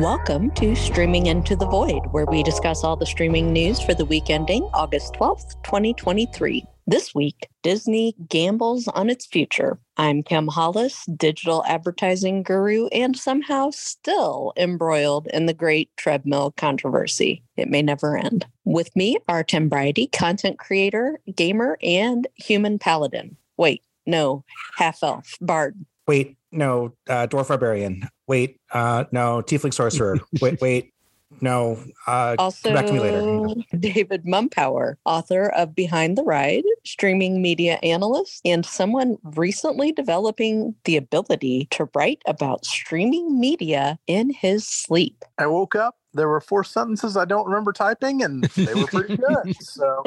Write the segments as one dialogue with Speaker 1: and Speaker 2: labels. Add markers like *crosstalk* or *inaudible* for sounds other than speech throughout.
Speaker 1: Welcome to Streaming Into the Void, where we discuss all the streaming news for the week ending August 12th, 2023. This week, Disney gambles on its future. I'm Kim Hollis, digital advertising guru, and somehow still embroiled in the great treadmill controversy. It may never end. With me are Tim Briody, content creator, gamer, and human paladin. Wait, no, half elf, bard.
Speaker 2: Wait, no, uh, dwarf barbarian. Wait, uh, no, tiefling sorcerer. *laughs* wait, wait, no. Uh,
Speaker 1: also,
Speaker 2: back to me later.
Speaker 1: David Mumpower, author of Behind the Ride, streaming media analyst, and someone recently developing the ability to write about streaming media in his sleep.
Speaker 3: I woke up. There were four sentences I don't remember typing, and they were pretty good. *laughs* So.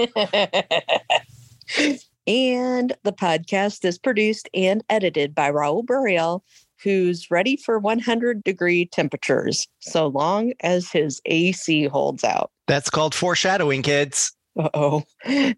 Speaker 1: and the podcast is produced and edited by Raul Burial, who's ready for 100 degree temperatures so long as his AC holds out.
Speaker 4: That's called foreshadowing, kids.
Speaker 1: Uh oh. *laughs*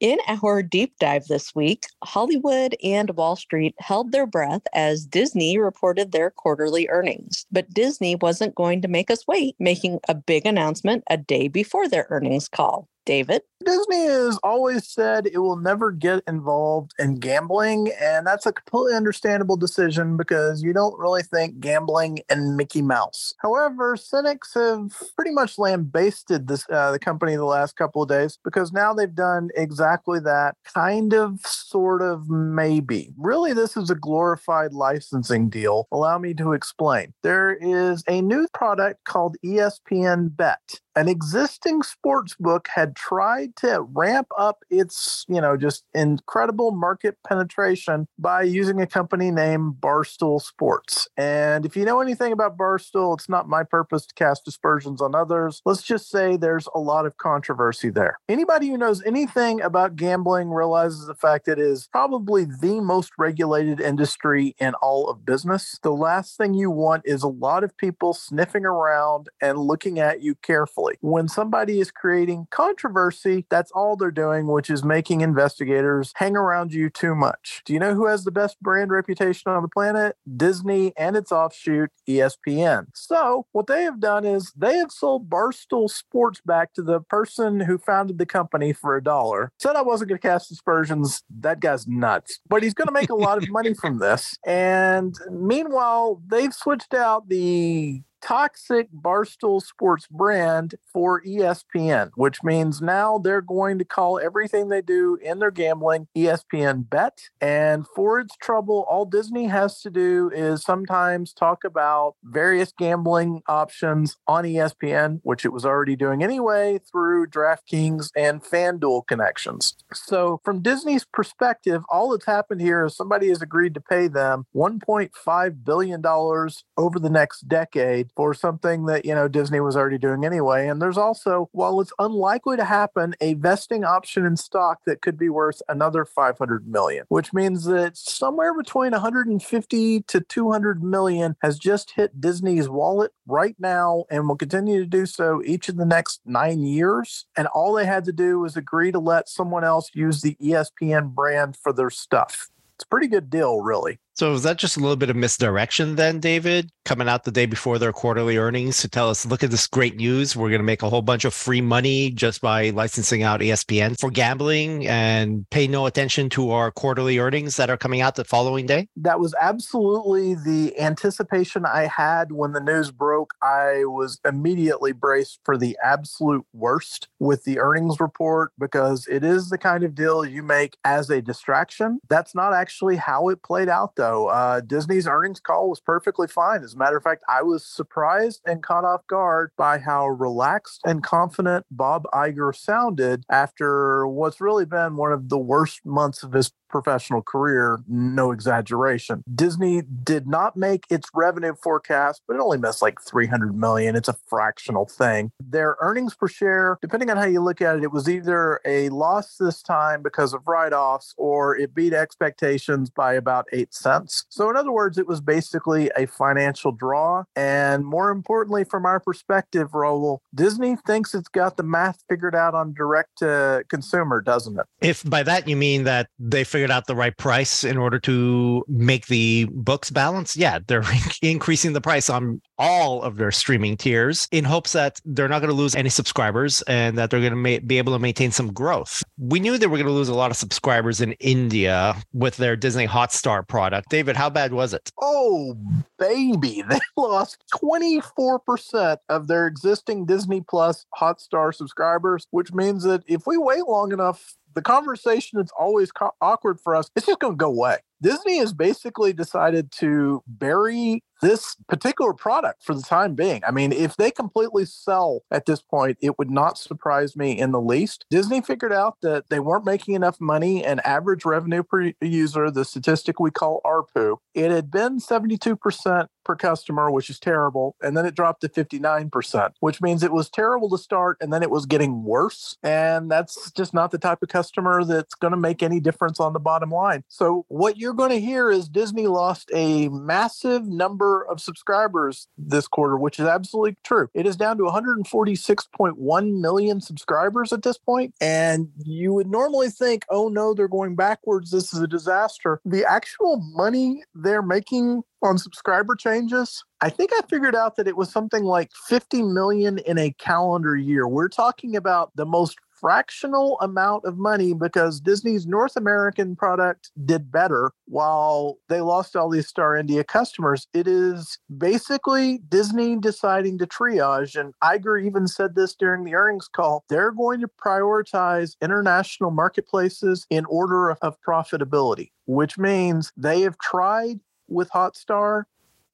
Speaker 1: In our deep dive this week, Hollywood and Wall Street held their breath as Disney reported their quarterly earnings. But Disney wasn't going to make us wait, making a big announcement a day before their earnings call. David?
Speaker 3: Disney has always said it will never get involved in gambling, and that's a completely understandable decision because you don't really think gambling and Mickey Mouse. However, cynics have pretty much lambasted this uh, the company the last couple of days because now they've done exactly that, kind of, sort of, maybe. Really, this is a glorified licensing deal. Allow me to explain. There is a new product called ESPN Bet an existing sports book had tried to ramp up its, you know, just incredible market penetration by using a company named Barstool Sports. And if you know anything about Barstool, it's not my purpose to cast aspersions on others. Let's just say there's a lot of controversy there. Anybody who knows anything about gambling realizes the fact it is probably the most regulated industry in all of business. The last thing you want is a lot of people sniffing around and looking at you carefully when somebody is creating controversy, that's all they're doing, which is making investigators hang around you too much. Do you know who has the best brand reputation on the planet? Disney and its offshoot, ESPN. So, what they have done is they have sold Barstool Sports back to the person who founded the company for a dollar. Said I wasn't going to cast aspersions. That guy's nuts. But he's going to make a lot of money from this. And meanwhile, they've switched out the toxic Barstool Sports brand for ESPN, which means now they're going to call everything they do in their gambling ESPN Bet. And for its trouble, all Disney has to do is sometimes talk about various gambling options on ESPN, which it was already doing anyway through DraftKings and FanDuel connections. So, from Disney's perspective, all that's happened here is somebody has agreed to pay them $1.5 billion over the next decade for something that, you know, Disney was already doing anyway. And there's also, while it's unlikely to happen, a vesting option in stock that could be worth another 500 million, which means that somewhere between 150 to 200 million has just hit Disney's wallet right now and will continue to do so each of the next nine years. And all they had to do was agree to let someone else use the ESPN brand for their stuff. It's a pretty good deal, really.
Speaker 4: So is that just a little bit of misdirection then, David, coming out the day before their quarterly earnings to tell us, look at this great news. We're going to make a whole bunch of free money just by licensing out ESPN for gambling and pay no attention to our quarterly earnings that are coming out the following day?
Speaker 3: That was absolutely the anticipation I had when the news broke. I was immediately braced for the absolute worst with the earnings report because it is the kind of deal you make as a distraction. That's not actually how it played out, though though. Uh, Disney's earnings call was perfectly fine. As a matter of fact, I was surprised and caught off guard by how relaxed and confident Bob Iger sounded after what's really been one of the worst months of his professional career, no exaggeration. Disney did not make its revenue forecast, but it only missed like 300 million. It's a fractional thing. Their earnings per share, depending on how you look at it, it was either a loss this time because of write-offs or it beat expectations by about 8 cents. So in other words, it was basically a financial draw and more importantly from our perspective, Raul, Disney thinks it's got the math figured out on direct to consumer, doesn't it?
Speaker 4: If by that you mean that they figured figured out the right price in order to make the books balance, yeah, they're *laughs* increasing the price on all of their streaming tiers in hopes that they're not going to lose any subscribers and that they're going to ma- be able to maintain some growth. We knew they were going to lose a lot of subscribers in India with their Disney Hotstar product. David, how bad was it?
Speaker 3: Oh, baby. *laughs* They lost 24% of their existing Disney Plus Hotstar subscribers, which means that if we wait long enough, the conversation that's always co- awkward for us, it's just going to go away. Disney has basically decided to bury this particular product for the time being. I mean, if they completely sell at this point, it would not surprise me in the least. Disney figured out that they weren't making enough money and average revenue per user, the statistic we call ARPU, it had been 72% per customer, which is terrible. And then it dropped to 59%, which means it was terrible to start and then it was getting worse. And that's just not the type of customer that's going to make any difference on the bottom line. So, what you're going to hear is Disney lost a massive number of subscribers this quarter, which is absolutely true. It is down to 146.1 million subscribers at this point, And you would normally think, oh no, they're going backwards. This is a disaster. The actual money they're making on subscriber changes. I think I figured out that it was something like 50 million in a calendar year. We're talking about the most fractional amount of money because Disney's North American product did better while they lost all these Star India customers. It is basically Disney deciding to triage. And Iger even said this during the earnings call. They're going to prioritize international marketplaces in order of, of profitability, which means they have tried with Hotstar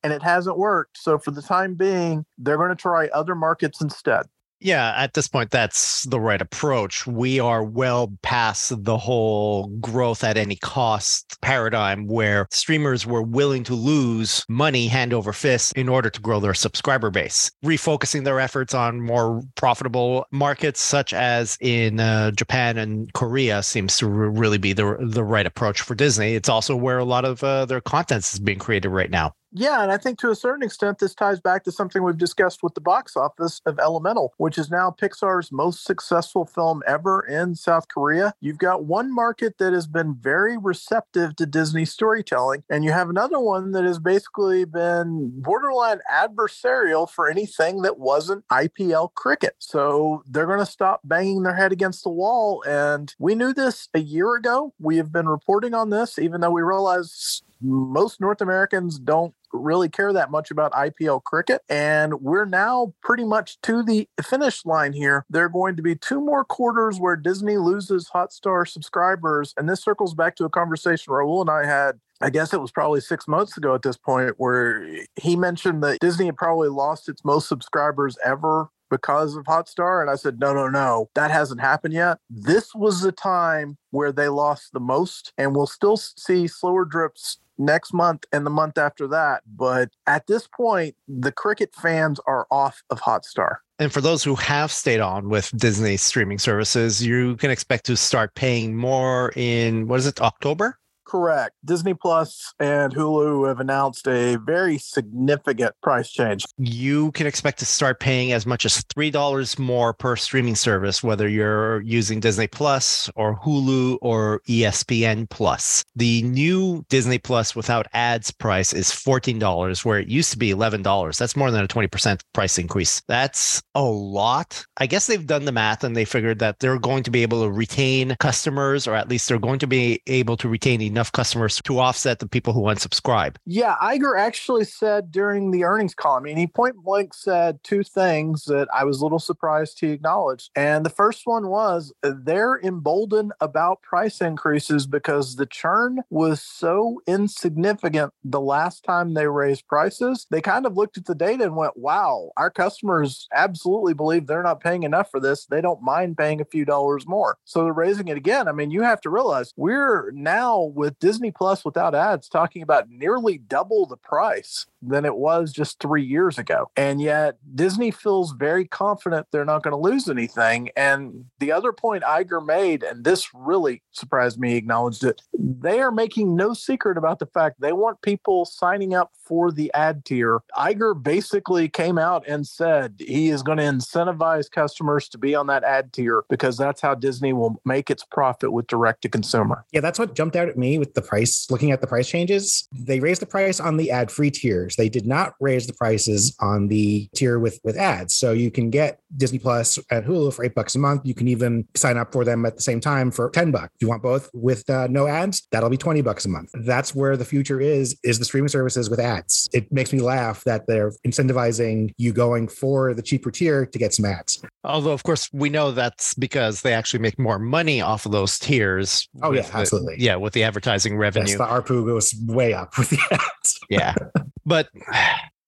Speaker 3: and it hasn't worked. So for the time being, they're going to try other markets instead.
Speaker 4: Yeah, at this point, that's the right approach. We are well past the whole growth at any cost paradigm where streamers were willing to lose money hand over fist in order to grow their subscriber base, refocusing their efforts on more profitable markets, such as in uh, Japan and Korea, seems to really be the, the right approach for Disney. It's also where a lot of uh, their content is being created right now.
Speaker 3: Yeah, and I think to a certain extent, this ties back to something we've discussed with the box office of Elemental, which is now Pixar's most successful film ever in South Korea. You've got one market that has been very receptive to Disney storytelling, and you have another one that has basically been borderline adversarial for anything that wasn't IPL cricket. So they're going to stop banging their head against the wall. And we knew this a year ago. We have been reporting on this, even though we realize most North Americans don't really care that much about IPL cricket. And we're now pretty much to the finish line here. There are going to be two more quarters where Disney loses Hotstar subscribers. And this circles back to a conversation Raul and I had I guess it was probably six months ago at this point where he mentioned that Disney had probably lost its most subscribers ever because of Hotstar. And I said, no, no, no, that hasn't happened yet. This was the time where they lost the most, and we'll still see slower drips next month and the month after that. But at this point, the cricket fans are off of Hotstar.
Speaker 4: And for those who have stayed on with Disney streaming services, you can expect to start paying more in what is it, October?
Speaker 3: Correct. Disney Plus and Hulu have announced a very significant price change.
Speaker 4: You can expect to start paying as much as $3 more per streaming service, whether you're using Disney Plus or Hulu or ESPN Plus. The new Disney Plus without ads price is $14, where it used to be $11. That's more than a 20% price increase. That's a lot. I guess they've done the math and they figured that they're going to be able to retain customers, or at least they're going to be able to retain enough enough customers to offset the people who unsubscribe.
Speaker 3: Yeah, Iger actually said during the earnings call, I mean, he point blank said two things that I was a little surprised he acknowledged. And the first one was they're emboldened about price increases because the churn was so insignificant the last time they raised prices. They kind of looked at the data and went, wow, our customers absolutely believe they're not paying enough for this. They don't mind paying a few dollars more. So they're raising it again. I mean, you have to realize we're now with with Disney Plus without ads talking about nearly double the price than it was just three years ago. And yet Disney feels very confident they're not going to lose anything. And the other point Iger made, and this really surprised me, acknowledged it, they are making no secret about the fact they want people signing up for the ad tier. Iger basically came out and said he is going to incentivize customers to be on that ad tier because that's how Disney will make its profit with direct to consumer.
Speaker 2: Yeah, that's what jumped out at me with the price, looking at the price changes, they raised the price on the ad free tiers. They did not raise the prices on the tier with, with ads. So you can get Disney Plus and Hulu for eight bucks a month. You can even sign up for them at the same time for 10 bucks. If you want both with uh, no ads, that'll be 20 bucks a month. That's where the future is, is the streaming services with ads. It makes me laugh that they're incentivizing you going for the cheaper tier to get some ads.
Speaker 4: Although, of course, we know that's because they actually make more money off of those tiers.
Speaker 2: Oh, yeah, absolutely.
Speaker 4: The, yeah, with the advertising revenue.
Speaker 2: Yes, the ARPU goes way up with the ads.
Speaker 4: yeah. *laughs* But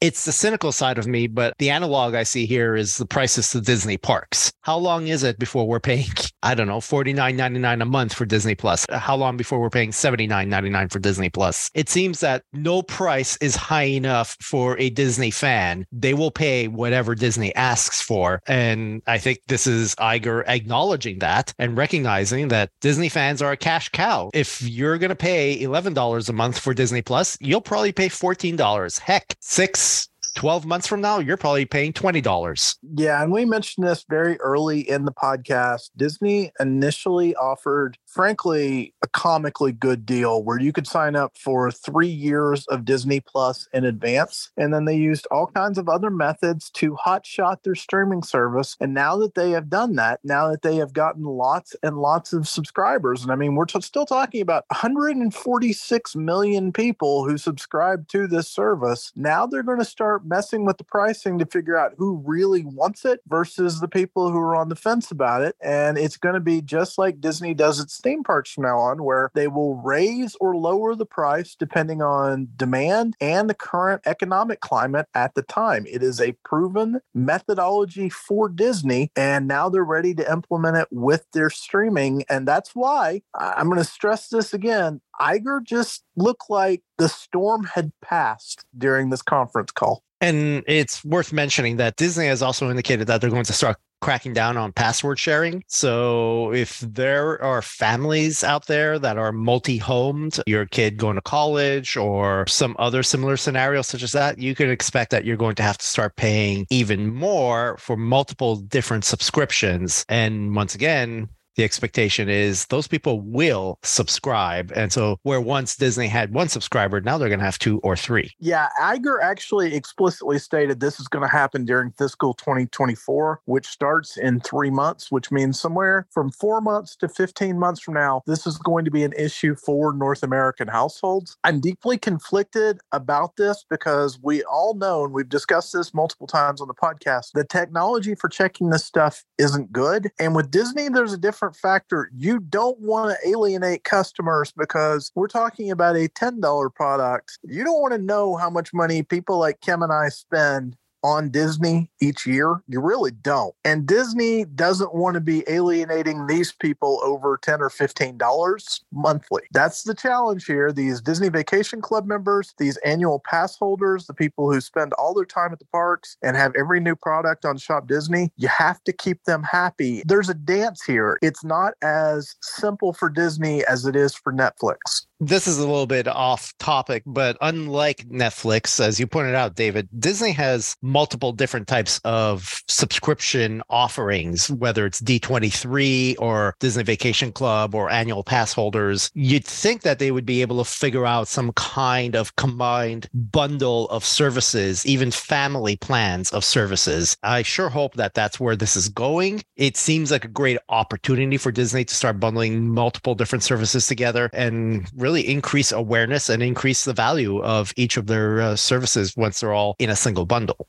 Speaker 4: it's the cynical side of me, but the analog I see here is the prices to Disney parks. How long is it before we're paying, *laughs* I don't know, $49.99 a month for Disney Plus? How long before we're paying $79.99 for Disney Plus? It seems that no price is high enough for a Disney fan. They will pay whatever Disney asks for. And I think this is Iger acknowledging that and recognizing that Disney fans are a cash cow. If you're going to pay $11 a month for Disney Plus, you'll probably pay $14. Heck, six 12 months from now, you're probably paying $20.
Speaker 3: Yeah. And we mentioned this very early in the podcast. Disney initially offered, frankly, a comically good deal where you could sign up for three years of Disney Plus in advance. And then they used all kinds of other methods to hotshot their streaming service. And now that they have done that, now that they have gotten lots and lots of subscribers, and I mean, we're t- still talking about 146 million people who subscribe to this service. Now they're going to start messing with the pricing to figure out who really wants it versus the people who are on the fence about it. And it's going to be just like Disney does its theme parks from now on, where they will raise or lower the price depending on demand and the current economic climate at the time. It is a proven methodology for Disney, and now they're ready to implement it with their streaming. And that's why I'm going to stress this again. Iger just looked like the storm had passed during this conference call.
Speaker 4: And it's worth mentioning that Disney has also indicated that they're going to start cracking down on password sharing. So if there are families out there that are multi-homed, your kid going to college or some other similar scenario such as that, you can expect that you're going to have to start paying even more for multiple different subscriptions. And once again, the expectation is those people will subscribe. And so, where once Disney had one subscriber, now they're going to have two or three.
Speaker 3: Yeah. Iger actually explicitly stated this is going to happen during fiscal 2024, which starts in three months, which means somewhere from four months to 15 months from now, this is going to be an issue for North American households. I'm deeply conflicted about this because we all know, and we've discussed this multiple times on the podcast, the technology for checking this stuff isn't good. And with Disney, there's a different different factor. You don't want to alienate customers because we're talking about a $10 product. You don't want to know how much money people like Kim and I spend on Disney each year? You really don't. And Disney doesn't want to be alienating these people over 10 or 15 dollars monthly. That's the challenge here. These Disney Vacation Club members, these annual pass holders, the people who spend all their time at the parks and have every new product on Shop Disney, you have to keep them happy. There's a dance here. It's not as simple for Disney as it is for Netflix
Speaker 4: this is a little bit off topic, but unlike Netflix, as you pointed out, David, Disney has multiple different types of subscription offerings, whether it's D23 or Disney Vacation Club or annual pass holders. You'd think that they would be able to figure out some kind of combined bundle of services, even family plans of services. I sure hope that that's where this is going. It seems like a great opportunity for Disney to start bundling multiple different services together and really really increase awareness and increase the value of each of their uh, services once they're all in a single bundle.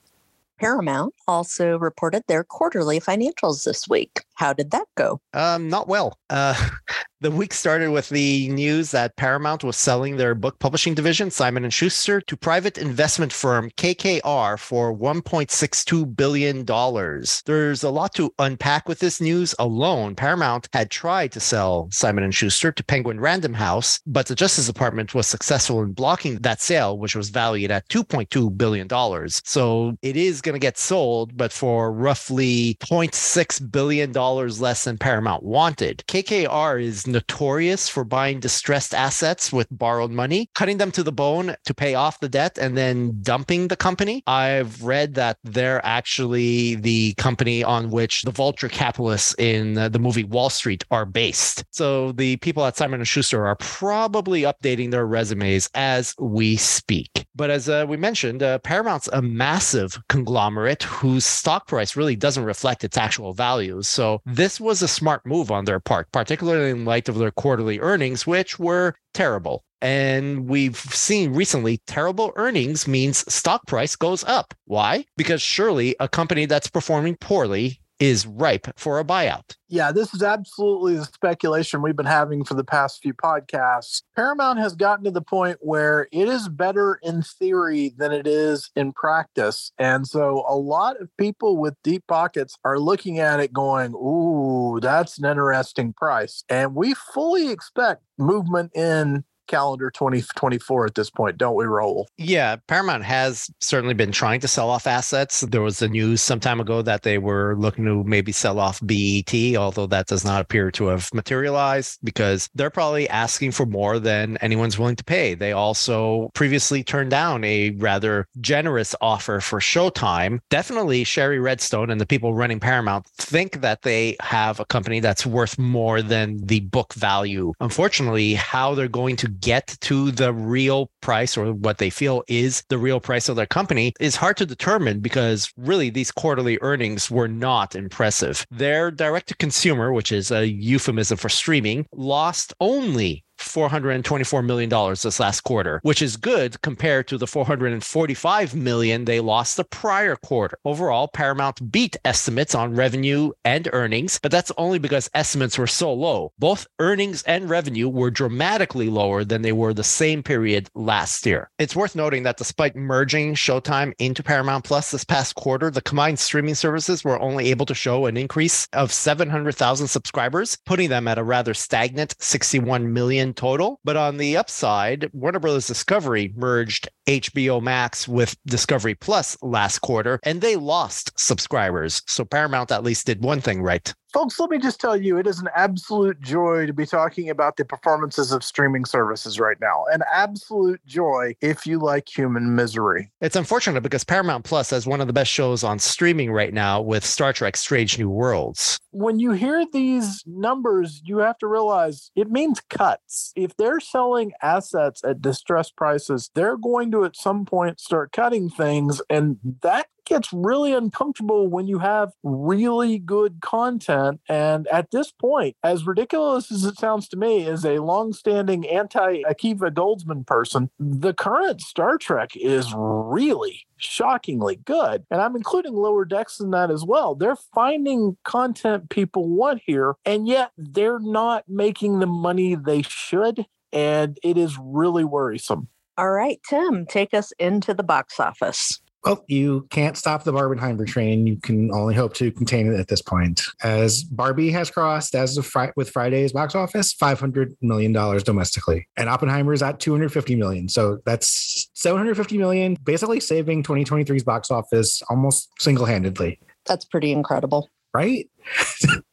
Speaker 1: Paramount also reported their quarterly financials this week. How did that go?
Speaker 4: Um, not well. Uh, *laughs* the week started with the news that Paramount was selling their book publishing division, Simon and Schuster, to private investment firm KKR for 1.62 billion dollars. There's a lot to unpack with this news alone. Paramount had tried to sell Simon and Schuster to Penguin Random House, but the Justice Department was successful in blocking that sale, which was valued at 2.2 billion dollars. So it is going to get sold, but for roughly 0.6 billion dollars less than Paramount wanted. KKR is notorious for buying distressed assets with borrowed money, cutting them to the bone to pay off the debt, and then dumping the company. I've read that they're actually the company on which the vulture capitalists in the movie Wall Street are based. So the people at Simon & Schuster are probably updating their resumes as we speak. But as uh, we mentioned, uh, Paramount's a massive conglomerate whose stock price really doesn't reflect its actual values. So this was a smart move on their part, particularly in light of their quarterly earnings, which were terrible. And we've seen recently terrible earnings means stock price goes up. Why? Because surely a company that's performing poorly is ripe for a buyout.
Speaker 3: Yeah, this is absolutely the speculation we've been having for the past few podcasts. Paramount has gotten to the point where it is better in theory than it is in practice. And so a lot of people with deep pockets are looking at it going, ooh, that's an interesting price. And we fully expect movement in calendar 2024 at this point, don't we, Raul?
Speaker 4: Yeah, Paramount has certainly been trying to sell off assets. There was the news some time ago that they were looking to maybe sell off BET, although that does not appear to have materialized because they're probably asking for more than anyone's willing to pay. They also previously turned down a rather generous offer for Showtime. Definitely, Shari Redstone and the people running Paramount think that they have a company that's worth more than the book value. Unfortunately, how they're going to get to the real price or what they feel is the real price of their company is hard to determine because really these quarterly earnings were not impressive. Their direct to consumer, which is a euphemism for streaming, lost only $424 million this last quarter, which is good compared to the 445 million they lost the prior quarter. Overall, Paramount beat estimates on revenue and earnings, but that's only because estimates were so low. Both earnings and revenue were dramatically lower than they were the same period last year. It's worth noting that despite merging Showtime into Paramount Plus this past quarter, the combined streaming services were only able to show an increase of 700,000 subscribers, putting them at a rather stagnant 61 million total. But on the upside, Warner Brothers Discovery merged HBO Max with Discovery Plus last quarter, and they lost subscribers. So Paramount at least did one thing right.
Speaker 3: Folks, let me just tell you, it is an absolute joy to be talking about the performances of streaming services right now. An absolute joy if you like human misery.
Speaker 4: It's unfortunate because Paramount Plus has one of the best shows on streaming right now with Star Trek Strange New Worlds.
Speaker 3: When you hear these numbers, you have to realize it means cuts. If they're selling assets at distressed prices, they're going to at some point start cutting things. And that gets really uncomfortable when you have really good content. And at this point, as ridiculous as it sounds to me, as a longstanding anti Akiva Goldsman person, the current Star Trek is really shockingly good. And I'm including Lower Decks in that as well. They're finding content people want here, and yet they're not making the money they should. And it is really worrisome.
Speaker 1: All right, Tim, take us into the box office.
Speaker 2: Well, you can't stop the Barbenheimer train. You can only hope to contain it at this point. As Barbie has crossed, as of fri- with Friday's box office, five hundred million dollars domestically, and Oppenheimer is at two hundred fifty million. So that's seven hundred fifty million, basically saving 2023's box office almost single handedly.
Speaker 1: That's pretty incredible,
Speaker 2: right? *laughs*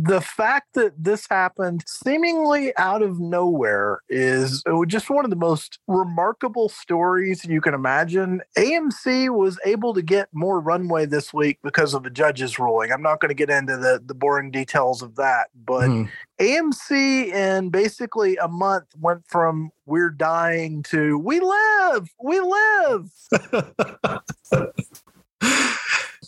Speaker 3: the fact that this happened seemingly out of nowhere is just one of the most remarkable stories you can imagine. AMC was able to get more runway this week because of the judge's ruling. I'm not going to get into the, the boring details of that, but mm. AMC in basically a month went from we're dying to we live, we live. *laughs*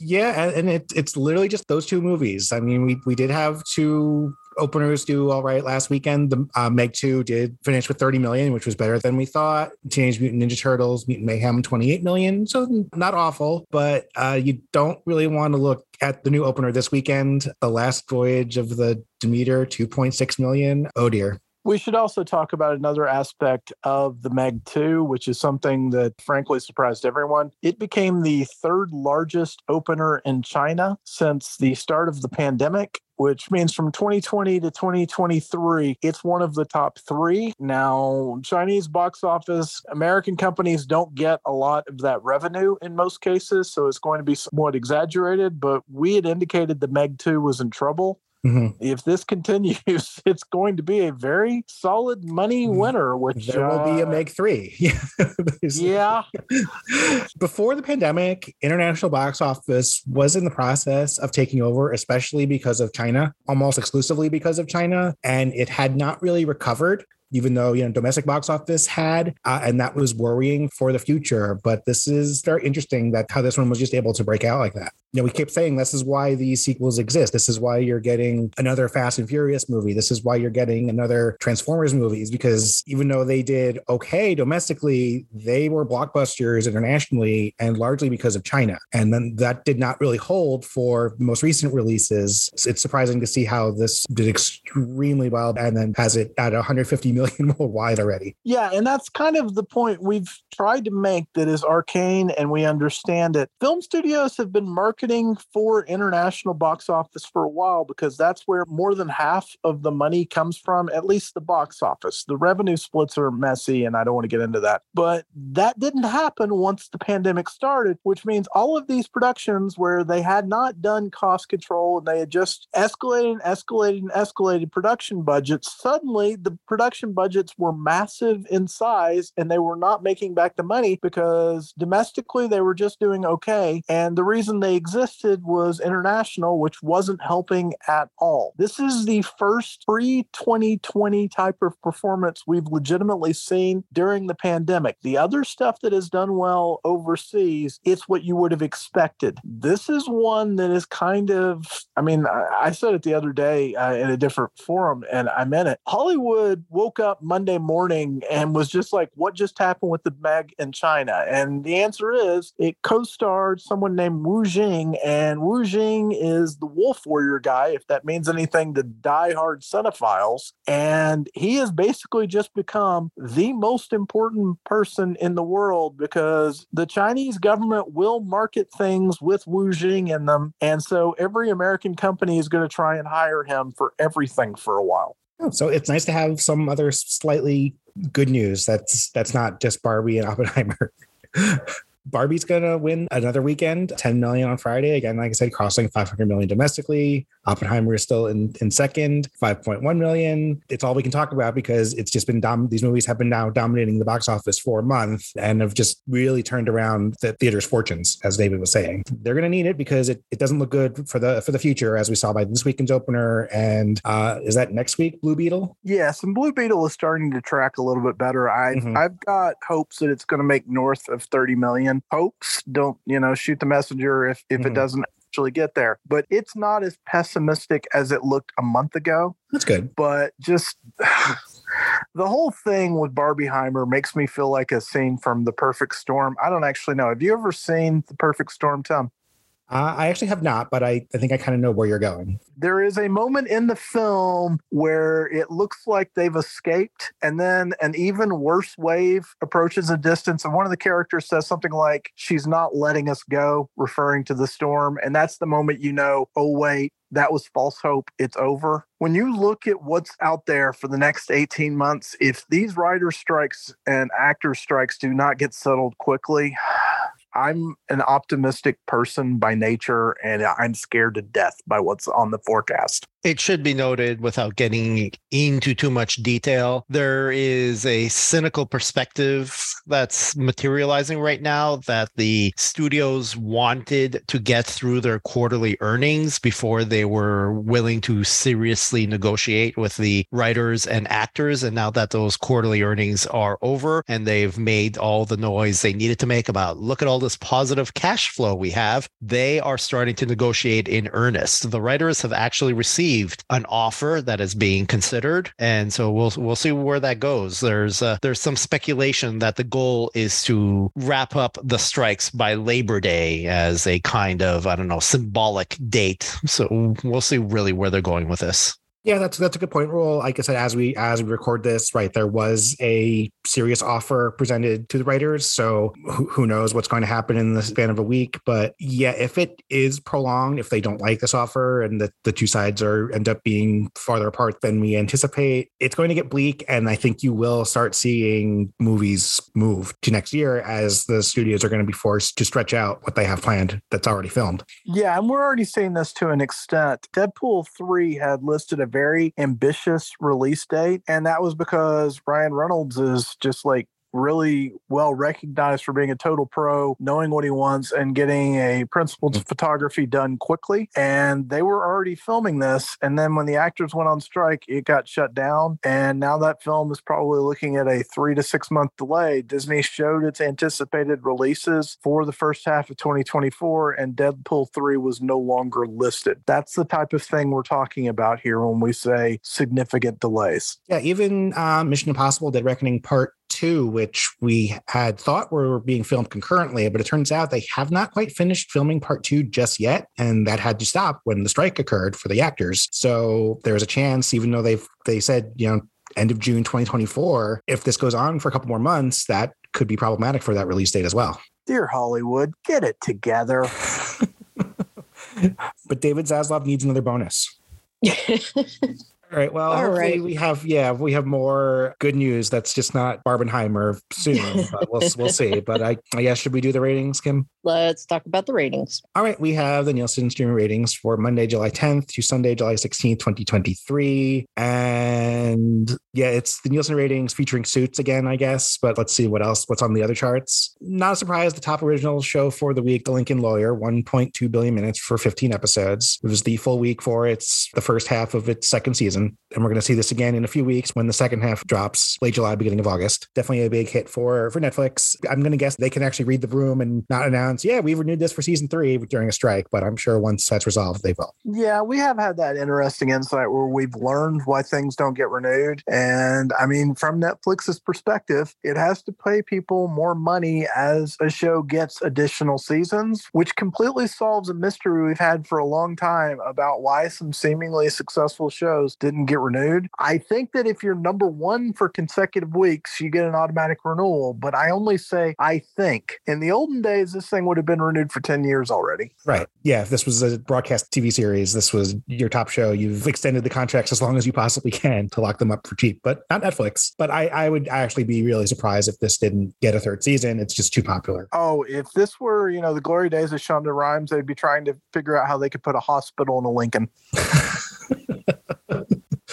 Speaker 2: yeah, and it, it's literally just those two movies. I mean, we we did have two openers do all right last weekend. The uh, Meg 2 did finish with 30 million, which was better than we thought. Teenage Mutant Ninja Turtles, Mutant Mayhem, 28 million. So not awful, but uh, you don't really want to look at the new opener this weekend. The Last Voyage of the Demeter, 2.6 million. Oh dear.
Speaker 3: We should also talk about another aspect of the Meg 2, which is something that frankly surprised everyone. It became the third largest opener in China since the start of the pandemic which means from 2020 to 2023, it's one of the top three. Now, Chinese box office, American companies don't get a lot of that revenue in most cases, so it's going to be somewhat exaggerated. But we had indicated the Meg 2 was in trouble. Mm-hmm. If this continues, *laughs* it's going to be a very solid money mm-hmm. winner. Which
Speaker 2: there will uh, be a uh, Meg three. *laughs*
Speaker 3: yeah. *laughs*
Speaker 2: Before the pandemic, international box office was in the process of taking over, especially because of China, almost exclusively because of China, and it had not really recovered even though you know domestic box office had, uh, and that was worrying for the future. But this is very interesting that how this one was just able to break out like that. You know, we keep saying this is why these sequels exist. This is why you're getting another Fast and Furious movie. This is why you're getting another Transformers movies because even though they did okay domestically, they were blockbusters internationally and largely because of China. And then that did not really hold for the most recent releases. It's surprising to see how this did extremely well and then has it at 150 million *laughs* worldwide already.
Speaker 3: Yeah, and that's kind of the point we've tried to make that is arcane and we understand it. Film studios have been marketing for international box office for a while because that's where more than half of the money comes from, at least the box office. The revenue splits are messy and I don't want to get into that. But that didn't happen once the pandemic started, which means all of these productions where they had not done cost control and they had just escalated and escalated and escalated production budgets, suddenly the production budgets were massive in size and they were not making back the money because domestically they were just doing okay. And the reason they existed was international, which wasn't helping at all. This is the first pre 2020 type of performance we've legitimately seen during the pandemic. The other stuff that has done well overseas, it's what you would have expected. This is one that is kind of, I mean, I, said it the other day uh, in a different forum and I meant it. Hollywood woke up Monday morning and was just like, what just happened with the Meg in China? And the answer is it co starred someone named Wu Jing. And Wu Jing is the Wolf Warrior guy, if that means anything to diehard cinephiles. And he has basically just become the most important person in the world because the Chinese government will market things with Wu Jing in them. And so every American company is going to try and hire him for everything for a while.
Speaker 2: Oh, so it's nice to have some other slightly good news. That's that's not just Barbie and Oppenheimer. *laughs* Barbie's gonna win another weekend, 10 million on Friday. Again, like I said, crossing 500 million domestically. Oppenheimer is still in, in second, 5.1 million. It's all we can talk about because it's just been dom- these movies have been now dominating the box office for a month and have just really turned around the theater's fortunes, as David was saying. They're gonna need it because it, it doesn't look good for the for the future, as we saw by this weekend's opener. And uh, is that next week, Blue Beetle?
Speaker 3: Yes, and Blue Beetle is starting to track a little bit better. I mm-hmm. I've got hopes that it's gonna make north of 30 million. Hopes, don't you know, shoot the messenger if if mm-hmm. it doesn't actually get there. But it's not as pessimistic as it looked a month ago.
Speaker 2: That's good.
Speaker 3: But just *sighs* the whole thing with Barbieheimer makes me feel like a scene from The Perfect Storm. I don't actually know. Have you ever seen The Perfect Storm, Tom?
Speaker 2: I actually have not, but I, I think I kind of know where you're going.
Speaker 3: There is a moment in the film where it looks like they've escaped, and then an even worse wave approaches a distance. And one of the characters says something like, She's not letting us go, referring to the storm. And that's the moment you know, oh, wait, that was false hope. It's over. When you look at what's out there for the next 18 months, if these writer strikes and actor strikes do not get settled quickly, I'm an optimistic person by nature, and I'm scared to death by what's on the forecast.
Speaker 4: It should be noted without getting into too much detail. There is a cynical perspective that's materializing right now that the studios wanted to get through their quarterly earnings before they were willing to seriously negotiate with the writers and actors. And now that those quarterly earnings are over and they've made all the noise they needed to make about look at all this positive cash flow we have, they are starting to negotiate in earnest. The writers have actually received an offer that is being considered, and so we'll we'll see where that goes. There's uh, there's some speculation that the goal is to wrap up the strikes by Labor Day as a kind of I don't know symbolic date. So we'll see really where they're going with this.
Speaker 2: Yeah, that's that's a good point. Raul, like I said, as we as we record this, right, there was a serious offer presented to the writers. So who, who knows what's going to happen in the span of a week? But yeah, if it is prolonged, if they don't like this offer and the, the two sides are end up being farther apart than we anticipate, it's going to get bleak. And I think you will start seeing movies move to next year as the studios are going to be forced to stretch out what they have planned that's already filmed.
Speaker 3: Yeah, and we're already seeing this to an extent. Deadpool 3 had listed a very ambitious release date, and that was because Ryan Reynolds is just like really well recognized for being a total pro, knowing what he wants, and getting a principal mm. photography done quickly. And they were already filming this. And then when the actors went on strike, it got shut down. And now that film is probably looking at a three to six month delay. Disney showed its anticipated releases for the first half of 2024, and Deadpool 3 was no longer listed. That's the type of thing we're talking about here when we say significant delays.
Speaker 2: Yeah, even uh, Mission Impossible Dead Reckoning Part 2, which we had thought were being filmed concurrently, but it turns out they have not quite finished filming part two just yet. And that had to stop when the strike occurred for the actors. So there's a chance, even though they've they said, you know, end of June 2024, if this goes on for a couple more months, that could be problematic for that release date as well.
Speaker 3: Dear Hollywood, get it together. *laughs* *laughs*
Speaker 2: but David Zaslav needs another bonus. *laughs* All right. Well, All hopefully right. we have yeah we have more good news. That's just not Barbenheimer soon. *laughs* but we'll we'll see. But I I guess should we do the ratings, Kim?
Speaker 1: Let's talk about the ratings.
Speaker 2: All right. We have the Nielsen streaming ratings for Monday, July 10th to Sunday, July 16th, 2023. And yeah, it's the Nielsen ratings featuring Suits again, I guess. But let's see what else, what's on the other charts. Not a surprise, the top original show for the week, The Lincoln Lawyer, 1.2 billion minutes for 15 episodes. It was the full week for its the first half of its second season. And we're going to see this again in a few weeks when the second half drops, late July, beginning of August. Definitely a big hit for for Netflix. I'm going to guess they can actually read the room and not announce, yeah, we've renewed this for season three during a strike. But I'm sure once that's resolved, they will.
Speaker 3: Yeah, we have had that interesting insight where we've learned why things don't get renewed. And I mean, from Netflix's perspective, it has to pay people more money as a show gets additional seasons, which completely solves a mystery we've had for a long time about why some seemingly successful shows didn't get renewed. I think that if you're number one for consecutive weeks, you get an automatic renewal. But I only say I think. In the olden days, this thing would have been renewed for 10 years already.
Speaker 2: Right. Yeah. If this was a broadcast TV series, this was your top show. You've extended the contracts as long as you possibly can to lock them up for cheap, but not Netflix. But I, I would actually be really surprised if this didn't get a third season. It's just too popular.
Speaker 3: Oh, if this were, you know, the glory days of Shonda Rhimes, they'd be trying to figure out how they could put a hospital in a Lincoln. *laughs*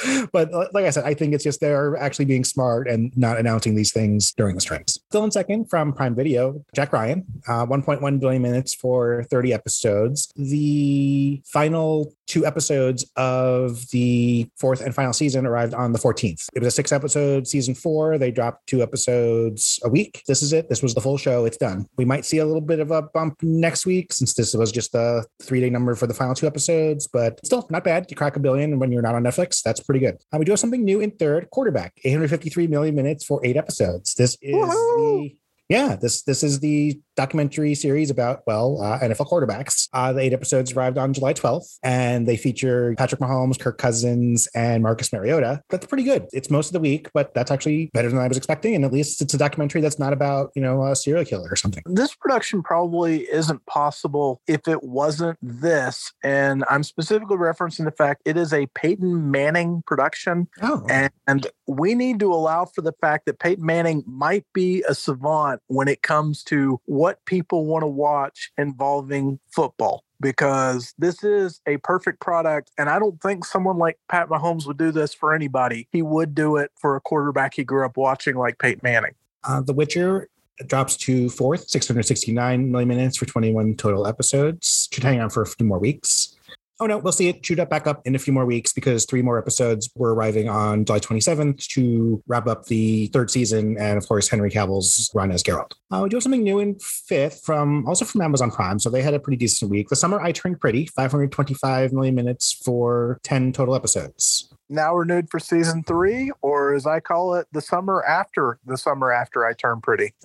Speaker 3: *laughs*
Speaker 2: but uh, like I said, I think it's just they're actually being smart and not announcing these things during the strikes. Still in second from Prime Video, Jack Ryan, uh, 1.1 billion minutes for 30 episodes. The final two episodes of the fourth and final season arrived on the 14th. It was a six episode season four. They dropped two episodes a week. This is it. This was the full show. It's done. We might see a little bit of a bump next week since this was just the three day number for the final two episodes, but still not bad. You crack a billion when you're not on Netflix. That's pretty good. Uh, we do have something new in third quarterback, 853 million minutes for eight episodes. This is Woo-hoo! the yeah, this this is the documentary series about, well, uh, NFL quarterbacks. Uh, the eight episodes arrived on July 12th, and they feature Patrick Mahomes, Kirk Cousins, and Marcus Mariota. That's pretty good. It's most of the week, but that's actually better than I was expecting. And at least it's a documentary that's not about, you know, a serial killer or something.
Speaker 3: This production probably isn't possible if it wasn't this. And I'm specifically referencing the fact it is a Peyton Manning production. Oh. And we need to allow for the fact that Peyton Manning might be a savant when it comes to what people want to watch involving football because this is a perfect product. And I don't think someone like Pat Mahomes would do this for anybody. He would do it for a quarterback he grew up watching, like Peyton Manning.
Speaker 2: Uh, the Witcher drops to fourth, 669 million minutes for 21 total episodes. Should hang on for a few more weeks oh no, we'll see it chewed up back up in a few more weeks because three more episodes were arriving on July 27th to wrap up the third season. And of course, Henry Cavill's run as Geralt. Uh, we do have something new in fifth from also from Amazon Prime. So they had a pretty decent week. The Summer I Turned Pretty, 525 million minutes for 10 total episodes.
Speaker 3: Now renewed for season three, or as I call it, the summer after the summer after I turn pretty. *laughs*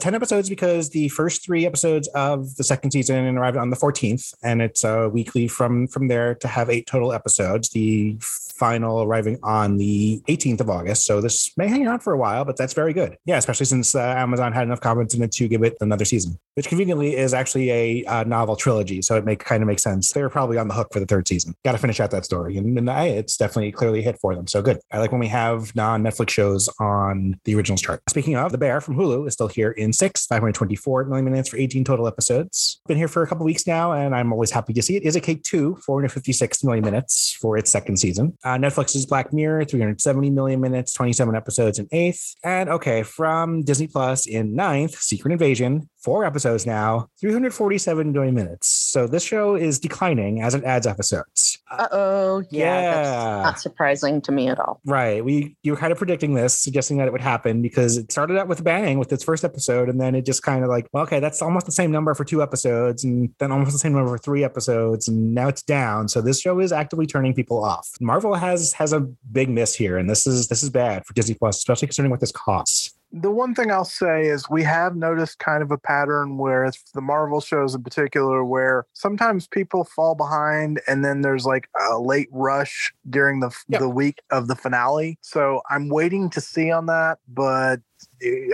Speaker 2: 10 episodes because the first three episodes of the second season arrived on the 14th and it's uh, weekly from from there to have eight total episodes the final arriving on the 18th of august. So this may hang on for a while but that's very good. Yeah especially since uh, amazon had enough confidence in it to give it another season which conveniently is actually a uh, novel trilogy so it make kind of makes sense. They were probably on the hook for the third season. Got to finish out that story and, and I, it's definitely clearly a hit for them so good i like when we have non-netflix shows on the originals chart speaking of the bear from hulu is still here in six, 524 million minutes for 18 total episodes. Been here for a couple weeks now, and I'm always happy to see it. Is a K2, 456 million minutes for its second season. Uh, Netflix's Black Mirror, 370 million minutes, 27 episodes in eighth. And okay, from Disney Plus in ninth, Secret Invasion, four episodes now, 347 million minutes. So this show is declining as it adds episodes.
Speaker 1: Uh oh, yeah,
Speaker 2: Yeah.
Speaker 1: that's not surprising to me at all.
Speaker 2: Right. We you were kind of predicting this, suggesting that it would happen because it started out with a bang with its first episode, and then it just kind of like, well, okay, that's almost the same number for two episodes, and then almost the same number for three episodes, and now it's down. So this show is actively turning people off. Marvel has has a big miss here, and this is this is bad for Disney Plus, especially considering what this costs.
Speaker 3: The one thing I'll say is we have noticed kind of a pattern where it's the Marvel shows in particular, where sometimes people fall behind and then there's like a late rush during the the week of the finale. So I'm waiting to see on that, but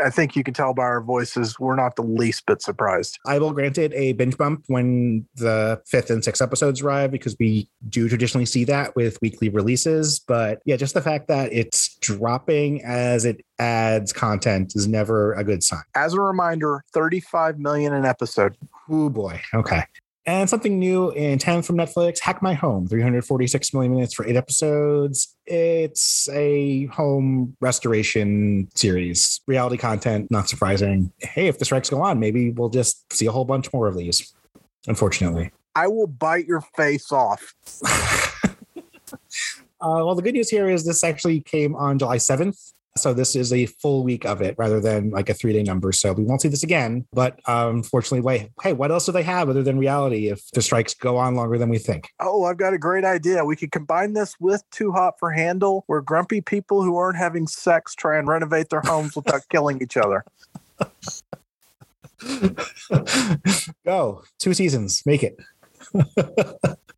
Speaker 3: I think you can tell by our voices we're not the least bit surprised.
Speaker 2: I will grant it a binge bump when the fifth and sixth episodes arrive because we do traditionally see that with weekly releases. But yeah, just the fact that it's dropping as it adds content is never a good sign.
Speaker 3: As a reminder, 35 million an episode.
Speaker 2: Oh boy. Okay. And something new in 10 from Netflix, Hack My Home, 346 million minutes for eight episodes. It's a home restoration series, reality content, not surprising. Hey, if the strikes go on, maybe we'll just see a whole bunch more of these, unfortunately.
Speaker 3: I will bite your face off. *laughs*
Speaker 2: Uh, well, the good news here is this actually came on July 7th. So this is a full week of it rather than like a three day number. So we won't see this again. But um, unfortunately, wait, hey, what else do they have other than reality if the strikes go on longer than we think?
Speaker 3: Oh, I've got a great idea. We could combine this with Too Hot for Handle, where grumpy people who aren't having sex try and renovate their homes without *laughs* killing each other.
Speaker 2: Go two seasons, make it. *laughs*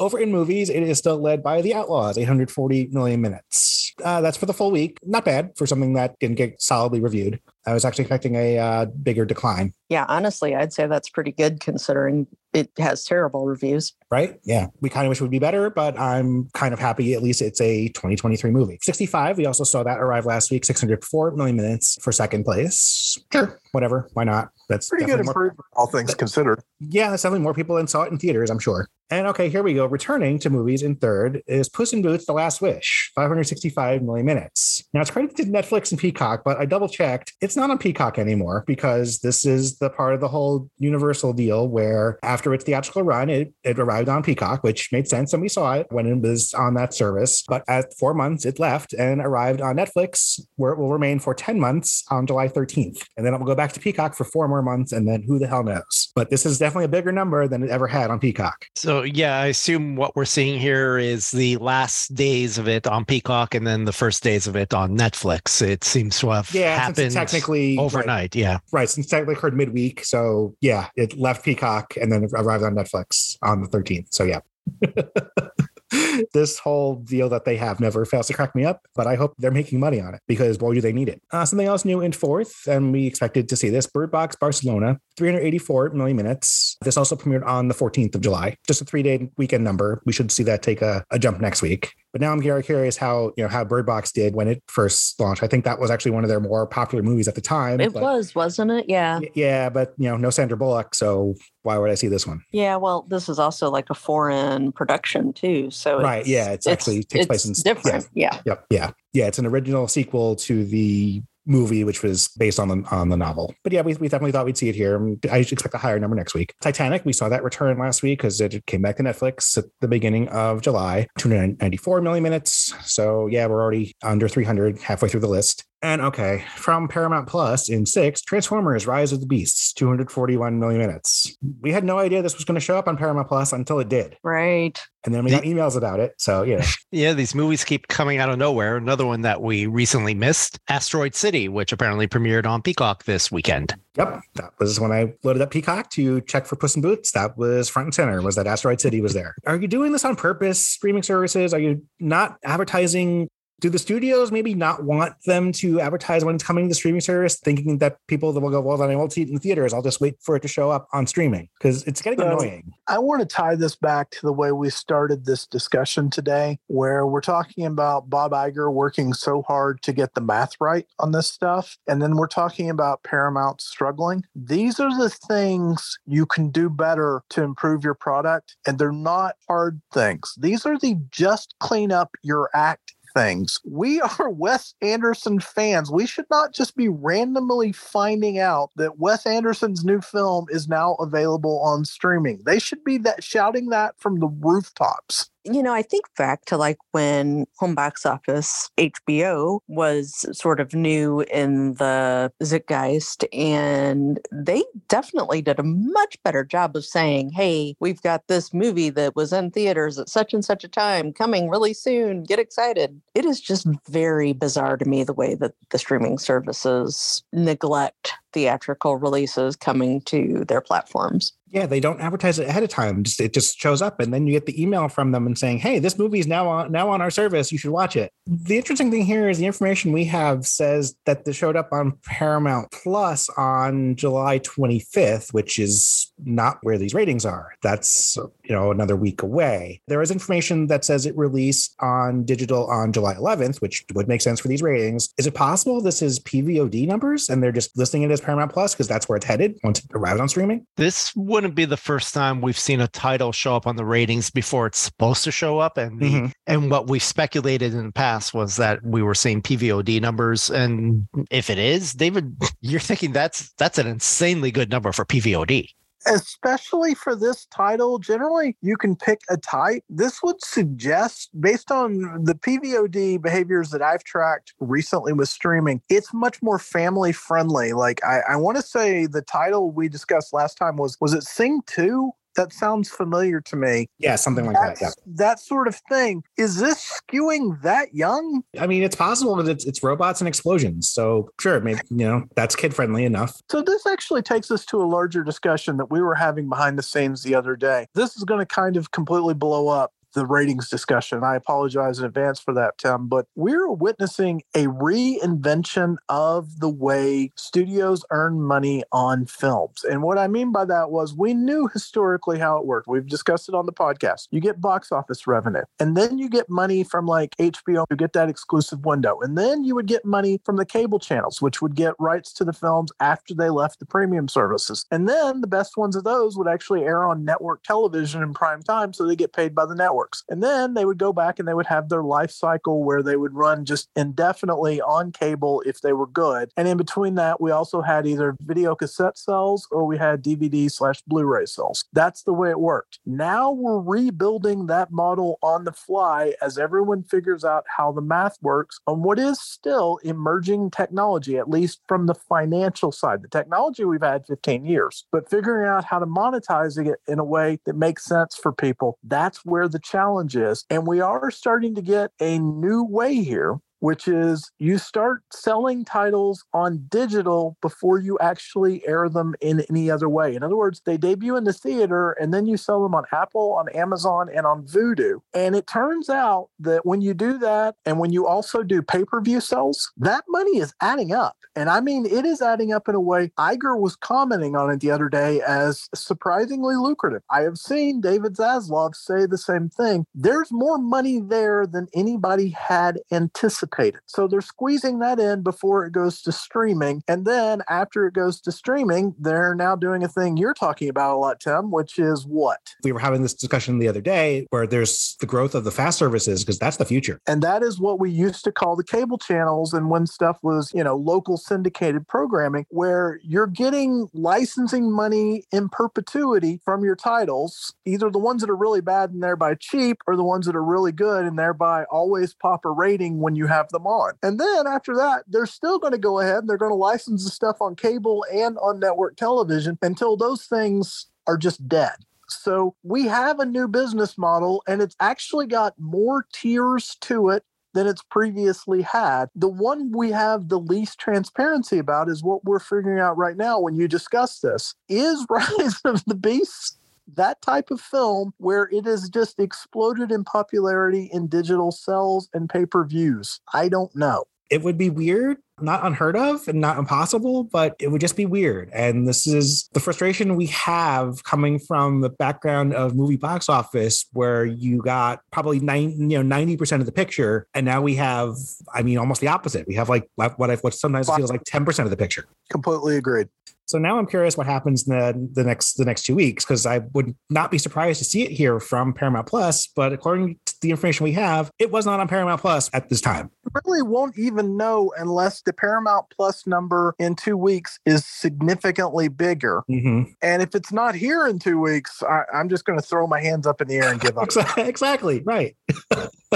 Speaker 2: Over in movies, it is still led by The Outlaws, 840 million minutes. Uh, that's for the full week. Not bad for something that didn't get solidly reviewed. I was actually expecting a uh, bigger decline,
Speaker 1: Yeah, honestly, I'd say that's pretty good considering it has terrible reviews.
Speaker 2: right? Yeah. We kind of wish it would be better, but I'm kind of happy at least it's a 2023 movie. 65, we also saw that arrive last week, 604 million minutes for second place. Sure, whatever. Why not? That's
Speaker 3: Pretty good
Speaker 2: more-
Speaker 3: improvement, all things considered.
Speaker 2: yeah, that's definitely more people than saw it in theaters, I'm sure. And okay, here we go. Returning to movies in third is Puss in Boots: The Last Wish, 565 million minutes. Now it's credited to Netflix and Peacock, but I double checked. It's not on Peacock anymore because this is the part of the whole Universal deal where after its theatrical run, it, it arrived on Peacock, which made sense, and we saw it when it was on that service. But at four months, it left and arrived on Netflix, where it will remain for 10 months on July 13th. And then it will go back to Peacock for four more months, and then who the hell knows? But this is definitely a bigger number than it ever had on Peacock.
Speaker 4: So yeah, I assume what we're seeing here is the last days of it on Peacock and then the first days of it on Netflix. It seems to have
Speaker 2: Yeah,
Speaker 4: happened
Speaker 2: technically right,
Speaker 4: overnight. Yeah.
Speaker 2: right, since technically occurred midweek. So yeah, it left Peacock and then arrived on Netflix on the 13th. So yeah. *laughs* this whole deal that they have never fails to crack me up, but I hope they're making money on it because boy, do they need it. Uh, something else new in fourth, and we expected to see this Bird Box Barcelona, 384 million minutes. This also premiered on the 14th of July, just a three day weekend number. We should see that take a, a jump next week. But now I'm very curious how you know how Bird Box did when it first launched. I think that was actually one of their more popular movies at the time.
Speaker 1: It was, wasn't it? Yeah.
Speaker 2: yeah, but you know, no Sandra Bullock, so why would I see this one?
Speaker 1: Yeah. Well, this is also like a foreign production too. So
Speaker 2: Right,
Speaker 1: it's-
Speaker 2: yeah, it's actually takes place in-
Speaker 1: it's different. Yeah.
Speaker 2: Yep, yeah, yeah. It's an original sequel to the movie, which was based on the on the novel. But yeah, we, we definitely thought we'd see it here. I expect a higher number next week. Titanic, we saw that return last week because it came back to Netflix at the beginning of July. 294 million minutes. So yeah, we're already under 300, halfway through the list. And okay, from Paramount Plus in six, Transformers Rise of the Beasts, 241 million minutes. We had no idea this was going to show up on Paramount Plus until it did.
Speaker 1: Right.
Speaker 2: And then we got emails about it. So, yeah. *laughs*
Speaker 4: Yeah, these movies keep coming out of nowhere. Another one that we recently missed, Asteroid City, which apparently premiered on Peacock this weekend.
Speaker 2: Yep. That was when I loaded up Peacock to check for Puss in Boots. That was front and center, was that Asteroid City was there. Are you doing this on purpose, streaming services? Are you not advertising do the studios maybe not want them to advertise when it's coming to the streaming service, thinking that people that will go, well, then I won't see it in the theaters. I'll just wait for it to show up on streaming because it's getting so, annoying.
Speaker 3: I want to tie this back to the way we started this discussion today, where we're talking about Bob Iger working so hard to get the math right on this stuff. And then we're talking about Paramount struggling. These are the things you can do better to improve your product. And they're not hard things. These are the just clean up your act things. We *laughs* are Wes Anderson fans. We should not just be randomly finding out that Wes Anderson's new film is now available on streaming. They should be that shouting that from the rooftops
Speaker 1: you know, I think back to like when home box office HBO was sort of new in the Zeitgeist, and they definitely did a much better job of saying, hey, we've got this movie that was in theaters at such and such a time coming really soon. Get excited. It is just very bizarre to me the way that the streaming services neglect theatrical releases coming to their platforms.
Speaker 2: Yeah, they don't advertise it ahead of time. Just it just shows up, and then you get the email from them and saying, "Hey, this movie is now on now on our service. You should watch it." The interesting thing here is the information we have says that this showed up on Paramount Plus on July 25th, which is not where these ratings are. That's you know another week away. There is information that says it released on digital on July 11th, which would make sense for these ratings. Is it possible this is PVOD numbers and they're just listing it as Paramount Plus because that's where it's headed once it arrives on streaming?
Speaker 4: This wouldn't be the first time we've seen a title show up on the ratings before it's supposed to show up. And the, mm-hmm. and what we've speculated in the past was that we were seeing PVOD numbers. And if it is, David, *laughs* you're thinking that's that's an insanely good number for PVOD
Speaker 3: especially for this title generally you can pick a type. This would suggest based on the pvod behaviors that i've tracked recently with streaming it's much more family friendly. Like i, I want to say the title we discussed last time was was it sing 2 that sounds familiar to me.
Speaker 2: Yeah, something like That's, that. Yeah.
Speaker 3: That sort of thing. Is this skewing that young?
Speaker 2: I mean, it's possible that it's, it's robots and explosions. So sure, maybe you know that's kid friendly enough.
Speaker 3: So this actually takes us to a larger discussion that we were having behind the scenes the other day. This is going to kind of completely blow up the ratings discussion. I apologize in advance for that, Tim, but we're witnessing a reinvention of the way studios earn money on films. And what I mean by that was we knew historically how it worked. We've discussed it on the podcast. You get box office revenue, and then you get money from like HBO, you get that exclusive window. And then you would get money from the cable channels, which would get rights to the films after they left the premium services. And then the best ones of those would actually air on network television in prime time, so they get paid by the network networks. And then they would go back and they would have their life cycle where they would run just indefinitely on cable if they were good. And in between that, we also had either video cassette sales or we had DVD slash Blu ray sales. That's the way it worked. Now we're rebuilding that model on the fly as everyone figures out how the math works on what is still emerging technology, at least from the financial side. The technology we've had 15 years, but figuring out how to monetize it in a way that makes sense for people, that's where the challenge is. And we are starting to get a new way here which is you start selling titles on digital before you actually air them in any other way. In other words, they debut in the theater and then you sell them on Apple, on Amazon, and on Vudu. And it turns out that when you do that and when you also do pay per view sales, that money is adding up. And I mean, it is adding up in a way. Iger was commenting on it the other day as surprisingly lucrative. I have seen David Zaslav say the same thing. There's more money there than anybody had anticipated anticipated. So they're squeezing that in before it goes to streaming. And then after it goes to streaming, they're now doing a thing you're talking about a lot, Tim, which is what?
Speaker 2: We were having this discussion the other day where there's the growth of the fast services because that's the future.
Speaker 3: And that is what we used to call the cable channels. And when stuff was, you know, local syndicated programming, where you're getting licensing money in perpetuity from your titles, either the ones that are really bad and thereby cheap or the ones that are really good and thereby always pop a rating when you have have them on. And then after that, they're still going to go ahead and they're going to license the stuff on cable and on network television until those things are just dead. So we have a new business model and it's actually got more tiers to it than it's previously had. The one we have the least transparency about is what we're figuring out right now when you discuss this. Is *laughs* Rise of the Beasts that type of film where it has just exploded in popularity in digital sales and pay per views? I don't know.
Speaker 2: It would be weird not unheard of and not impossible, but it would just be weird. And this is the frustration we have coming from the background of movie box office, where you got probably nine, you know, ninety percent of the picture, and now we have, I mean, almost the opposite. We have like what I, what sometimes feels like ten percent of the picture.
Speaker 3: Completely agreed.
Speaker 2: So now I'm curious what happens in the, the next the next two weeks because I would not be surprised to see it here from Paramount Plus. But according to the information we have, it was not on Paramount Plus at this time.
Speaker 3: Really won't even know unless the Paramount Plus number in two weeks is significantly bigger.
Speaker 2: Mm-hmm.
Speaker 3: And if it's not here in two weeks, I, I'm just going to throw my hands up in the air and give up. *laughs*
Speaker 2: exactly right. *laughs*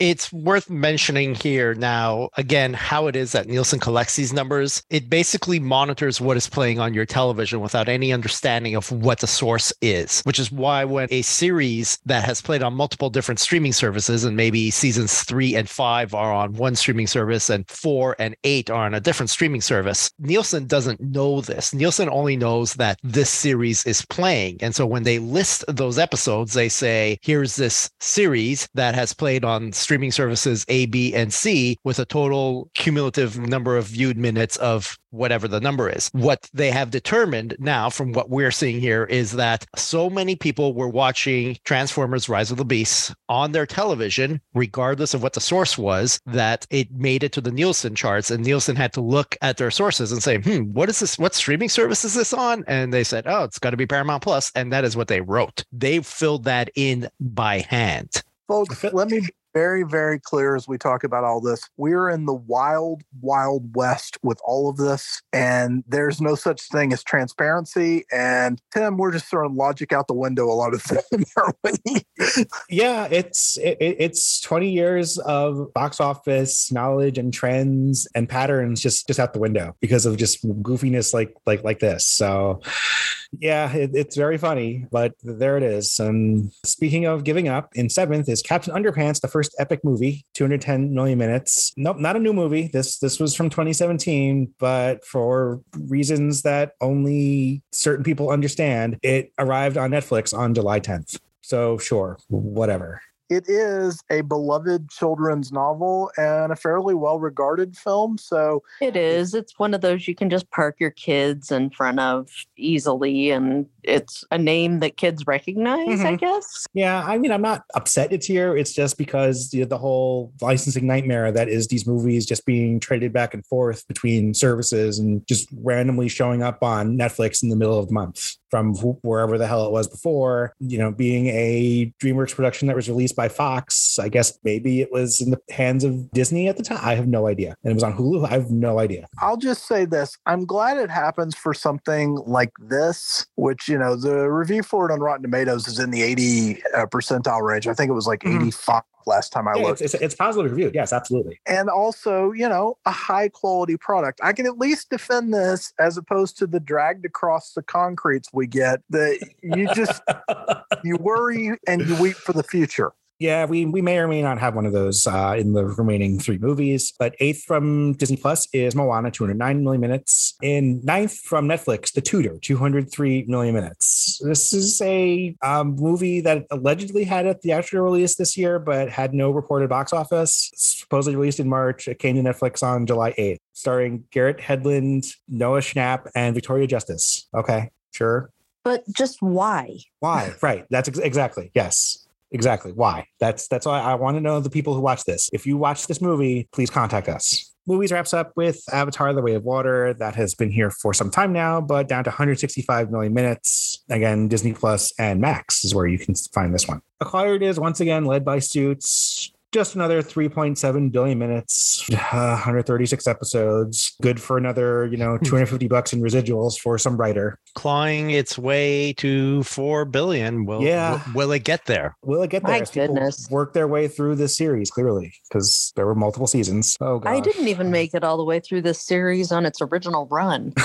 Speaker 4: it's worth mentioning here now again how it is that Nielsen collects these numbers. It basically monitors what is playing on your television without any understanding of what the source is, which is why when a series that has played on multiple different streaming services and maybe seasons 3 and 5 are on one streaming service and 4 and 8 are on a different streaming service, Nielsen doesn't know this. Nielsen only knows that this series is playing. And so when they list those episodes, they say, here's this series that has played on streaming services A, B, and C with a total cumulative number of viewed minutes of whatever the number is. What they have determined now, from what we're seeing here, is that so many people were watching Transformers Rise of the Beasts on their television, regardless of what the source was, that it made it to the Nielsen charts. And Nielsen had to look at their sources and say, hmm, what is this? What streaming service is this on? And they said, oh, it's got to be Paramount. Plus, And that is what they wrote. They filled that in by hand.
Speaker 3: Folks, let me very, very clear as we talk about all this. We're in the wild, wild west with all of this, and there's no such thing as transparency. And Tim, we're just throwing logic out the window a lot of *laughs* things,
Speaker 2: yeah, it's it, it's 20 years of box office knowledge and trends and patterns just just out the window because of just goofiness like like like this. So yeah, it, it's very funny, but there it is. And speaking of giving up, in seventh is Captain Underpants, the first epic movie, 210 million minutes. Nope, not a new movie. This this was from 2017, but for reasons that only certain people understand, it arrived on Netflix on July 10th. So sure, whatever
Speaker 3: it is a beloved children's novel and a fairly well regarded film. So
Speaker 1: it is. It's one of those you can just park your kids in front of easily, and it's a name that kids recognize, mm-hmm. I guess.
Speaker 2: Yeah. I mean, I'm not upset it's here. It's just because you know, the whole licensing nightmare that is these movies just being traded back and forth between services and just randomly showing up on Netflix in the middle of the month from wherever the hell it was before. You know, being a DreamWorks production that was released by Fox, I guess maybe it was in the hands of Disney at the time. I have no idea. And it was on Hulu. I have no idea.
Speaker 3: I'll just say this I'm glad it happens for something like this, which, you know, the review for it on Rotten Tomatoes is in the 80 uh, percentile range. I think it was like mm-hmm. 85 last time I yeah, looked.
Speaker 2: It's, it's, it's, positively reviewed. Yes, absolutely.
Speaker 3: And also, you know, a high quality product. I can at least defend this as opposed to the dragged across the concretes we get that you just you worry and you weep for the future.
Speaker 2: Yeah, we we may or may not have one of those uh, in the remaining three movies. But eighth from Disney Plus is Moana, 209 million minutes. In ninth from Netflix, The Tutor, 203 million minutes. This is a um, movie that allegedly had a theatrical release this year, but had no reported box office. Supposedly released in March. It came to Netflix on July 8th, starring Garrett Hedlund, Noah Schnapp, and Victoria Justice. Okay, sure.
Speaker 1: But just why?
Speaker 2: Why? Right. That's ex- exactly. Yes. Exactly. Why? That's that's why I want to know the people who watch this. If you watch this movie, please contact us. Movies wraps up with Avatar: The Way of Water. That has been here for some time now, but down to 165 million minutes. Again, Disney Plus and Max is where you can find this one. Acquired is once again led by Suits just another 3.7 billion minutes, uh, 136 episodes. Good for another, you know, 250 bucks in residuals for some writer.
Speaker 4: Clawing its way to four billion. Will
Speaker 2: Yeah.
Speaker 4: will, will it get there?
Speaker 2: Will it get
Speaker 1: My
Speaker 2: there? as
Speaker 1: goodness.
Speaker 2: Work their way through this series clearly because there were multiple seasons. Oh god,
Speaker 1: I didn't even make it all the way through this series on its original run. *laughs*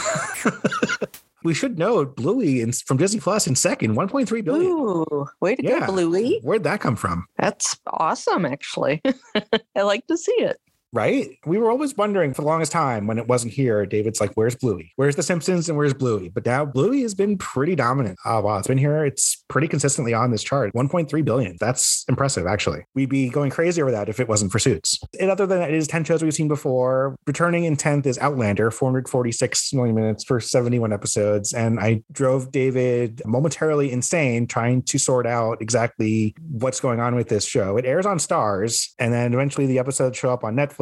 Speaker 2: we should note Bluey in, from Disney Plus in second, 1.3 billion.
Speaker 1: Ooh, way to
Speaker 2: Yeah.
Speaker 1: go, Bluey.
Speaker 2: Where'd that come from?
Speaker 1: That's awesome, actually. *laughs* I like to see it.
Speaker 2: Right? We were always wondering for the longest time when it wasn't here. David's like, "Where's Bluey? Where's The Simpsons? And where's Bluey?" But now Bluey has been pretty dominant. Oh wow, it's been here. It's pretty consistently on this chart. 1.3 billion. That's impressive, actually. We'd be going crazy over that if it wasn't for Suits. And other than that, it is 10 shows we've seen before. Returning in 10th is Outlander, 446 million minutes for 71 episodes. And I drove David momentarily insane trying to sort out exactly what's going on with this show. It airs on Starz, and then eventually the episodes show up on Netflix.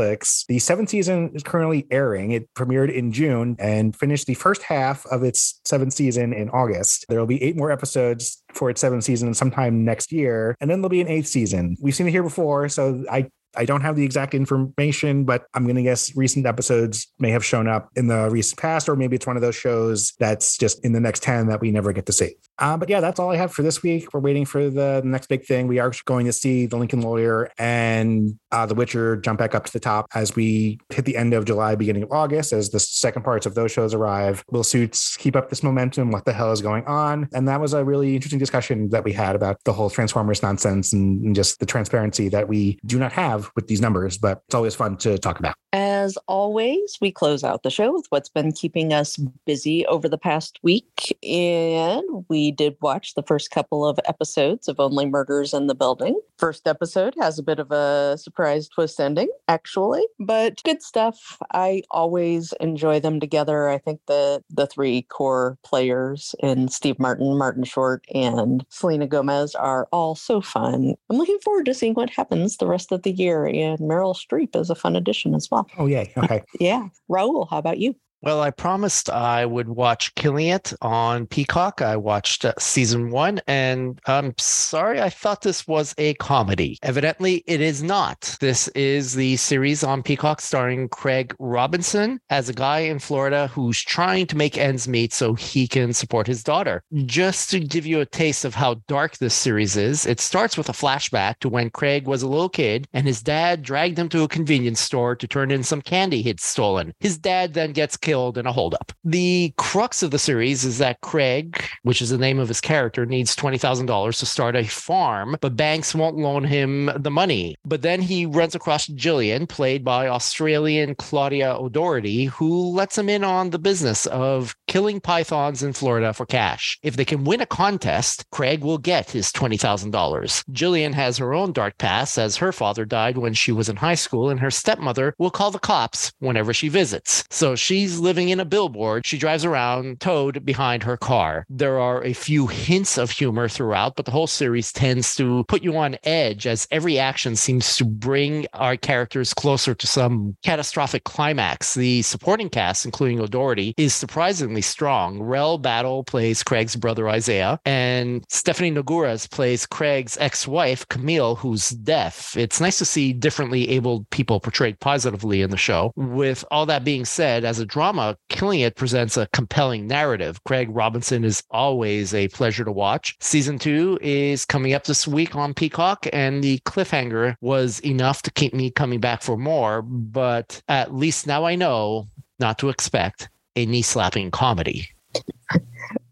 Speaker 2: The seventh season is currently airing. It premiered in June and finished the first half of its seventh season in August. There will be eight more episodes for its seventh season sometime next year, and then there'll be an eighth season. We've seen it here before, so I I don't have the exact information, but I'm going to guess recent episodes may have shown up in the recent past, or maybe it's one of those shows that's just in the next 10 that we never get to see. Uh, but yeah, that's all I have for this week. We're waiting for the next big thing. We are going to see The Lincoln Lawyer and uh, The Witcher jump back up to the top as we hit the end of July, beginning of August, as the second parts of those shows arrive. Will Suits keep up this momentum? What the hell is going on? And that was a really interesting discussion that we had about the whole Transformers nonsense and, and just the transparency that we do not have with these numbers, but it's always fun to talk about.
Speaker 1: As always, we close out the show with what's been keeping us busy over the past week. And we did watch the first couple of episodes of Only Murders in the Building. First episode has a bit of a surprise twist ending, actually, but good stuff. I always enjoy them together. I think the the three core players in Steve Martin, Martin Short, and Selena Gomez are all so fun. I'm looking forward to seeing what happens the rest of the year. And Meryl Streep is a fun addition as well.
Speaker 2: Oh, yay. Okay. *laughs*
Speaker 1: Yeah. Raul, how about you?
Speaker 4: Well, I promised I would watch Killing It on Peacock. I watched uh, season one, and I'm sorry, I thought this was a comedy. Evidently, it is not. This is the series on Peacock starring Craig Robinson as a guy in Florida who's trying to make ends meet so he can support his daughter. Just to give you a taste of how dark this series is, it starts with a flashback to when Craig was a little kid and his dad dragged him to a convenience store to turn in some candy he'd stolen. His dad then gets killed in a holdup. The crux of the series is that Craig, which is the name of his character, needs $20,000 to start a farm, but banks won't loan him the money. But then he runs across Jillian, played by Australian Claudia O'Doherty, who lets him in on the business of killing pythons in Florida for cash. If they can win a contest, Craig will get his $20,000. Jillian has her own dark past as her father died when she was in high school, and her stepmother will call the cops whenever she visits. So she's living in a billboard. She drives around towed behind her car. There are a few hints of humor throughout, but the whole series tends to put you on edge as every action seems to bring our characters closer to some catastrophic climax. The supporting cast, including O'Doherty, is surprisingly strong. Rell Battle plays Craig's brother Isaiah, and Stephanie Nogueras plays Craig's ex-wife Camille, who's deaf. It's nice to see differently abled people portrayed positively in the show. With all that being said, as a drama, Killing It presents a compelling narrative. Craig Robinson is always a pleasure to watch. Season two is coming up this week on Peacock, and the cliffhanger was enough to keep me coming back for more. But at least now I know not to expect a knee slapping comedy. *laughs*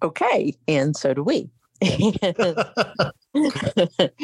Speaker 1: Okay. And so do we. *laughs* *laughs* *laughs*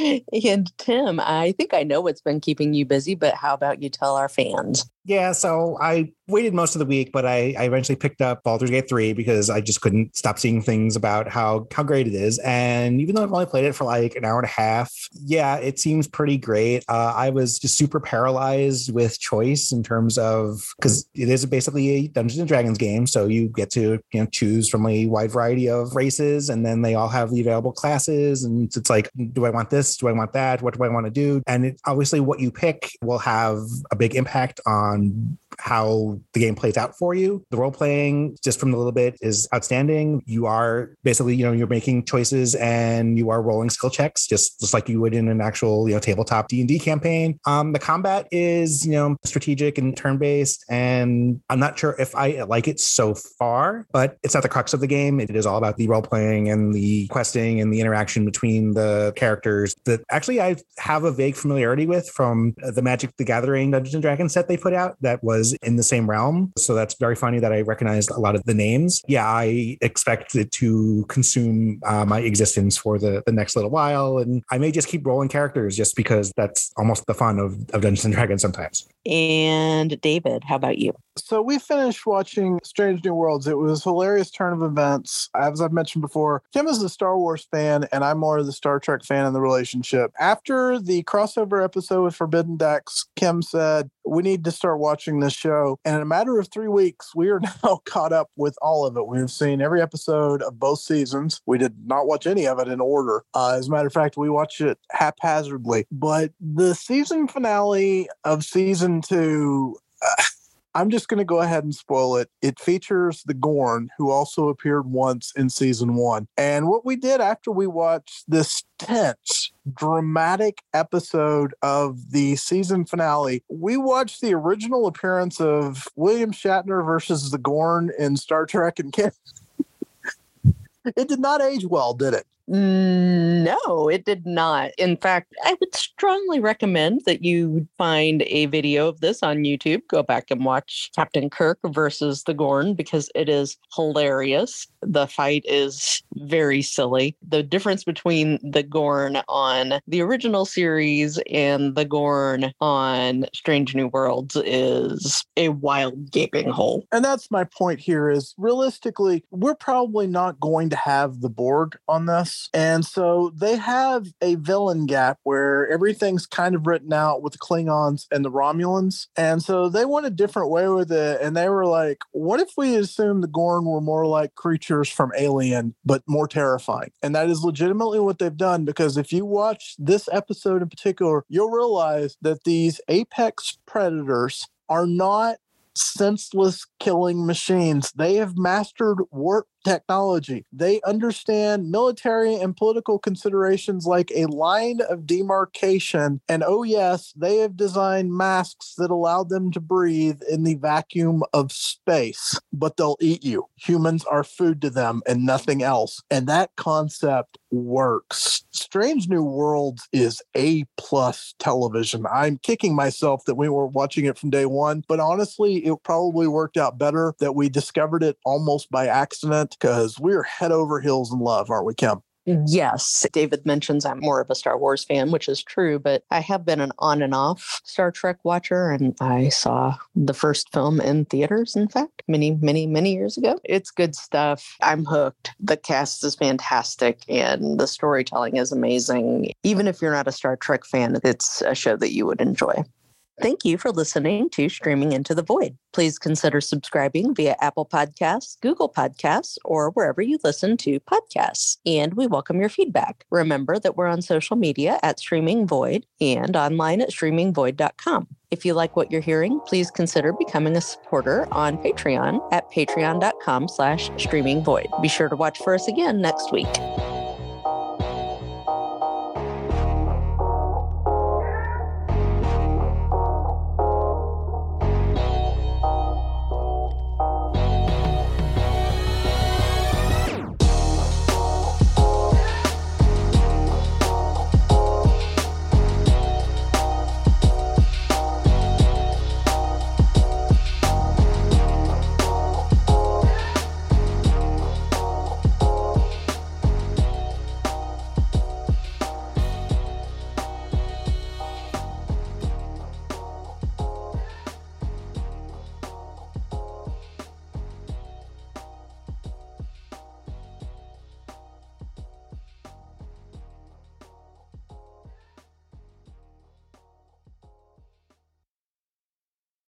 Speaker 1: and Tim, I think I know what's been keeping you busy, but how about you tell our fans?
Speaker 2: Yeah, so I waited most of the week, but I, I eventually picked up Baldur's Gate 3 because I just couldn't stop seeing things about how how great it is. And even though I've only played it for like an hour and a half, yeah, it seems pretty great. Uh, I was just super paralyzed with choice in terms of because it is basically a Dungeons and Dragons game, so you get to you know choose from a wide variety of races, and then they all have the available classes, and it's like, do I want this? Do I want that? What do I want to do? And it, obviously, what you pick will have a big impact on on how the game plays out for you. The role playing, just from a little bit, is outstanding. You are basically, you know, you're making choices and you are rolling skill checks, just just like you would in an actual, you know, tabletop D and D campaign. Um, the combat is, you know, strategic and turn based, and I'm not sure if I like it so far, but it's not the crux of the game. It is all about the role playing and the questing and the interaction between the characters that actually I have a vague familiarity with from the Magic the Gathering Dungeons and Dragons set they put out that was in the same realm. So that's very funny that I recognized a lot of the names. Yeah, I expect it to consume uh, my existence for the, the next little while. And I may just keep rolling characters just because that's almost the fun of, of Dungeons and Dragons sometimes.
Speaker 1: And David, how about you?
Speaker 3: So we finished watching Strange New Worlds. It was a hilarious turn of events. As I've mentioned before, Kim is a Star Wars fan, and I'm more of the Star Trek fan in the relationship. After the crossover episode with Forbidden Decks, Kim said, We need to start watching this show. And in a matter of three weeks, we are *laughs* now caught up with all of it. We've seen every episode of both seasons. We did not watch any of it in order. Uh, as a matter of fact, we watched it haphazardly. But the season finale of season two. Uh, I'm just going to go ahead and spoil it. It features the Gorn, who also appeared once in season one. And what we did after we watched this tense, dramatic episode of the season finale, we watched the original appearance of William Shatner versus the Gorn in Star Trek and *laughs* it did not age well, did it?
Speaker 1: No, it did not. In fact, I would strongly recommend that you find a video of this on YouTube. Go back and watch Captain Kirk versus the Gorn because it is hilarious. The fight is very silly. The difference between the Gorn on the original series and the Gorn on Strange New Worlds is a wild gaping hole.
Speaker 3: And that's my point here is realistically, we're probably not going to have the Borg on this and so they have a villain gap where everything's kind of written out with the Klingons and the Romulans. And so they went a different way with it. And they were like, what if we assume the Gorn were more like creatures from Alien, but more terrifying? And that is legitimately what they've done because if you watch this episode in particular, you'll realize that these apex predators are not senseless killing machines. They have mastered warp technology. They understand military and political considerations like a line of demarcation. And oh, yes, they have designed masks that allow them to breathe in the vacuum of space, but they'll eat you. Humans are food to them and nothing else. And that concept works. Strange New Worlds is A plus television. I'm kicking myself that we were watching it from day one, but honestly, it probably worked out better that we discovered it almost by accident because we're head over heels in love, aren't we, Kim?
Speaker 1: Yes, David mentions I'm more of a Star Wars fan, which is true, but I have been an on and off Star Trek watcher, and I saw the first film in theaters, in fact, many, many, many years ago. It's good stuff. I'm hooked. The cast is fantastic, and the storytelling is amazing. Even if you're not a Star Trek fan, it's a show that you would enjoy. Thank you for listening to Streaming Into the Void. Please consider subscribing via Apple Podcasts, Google Podcasts, or wherever you listen to podcasts. And we welcome your feedback. Remember that we're on social media at Streaming Void and online at streamingvoid.com. If you like what you're hearing, please consider becoming a supporter on Patreon at patreon.com slash streamingvoid. Be sure to watch for us again next week.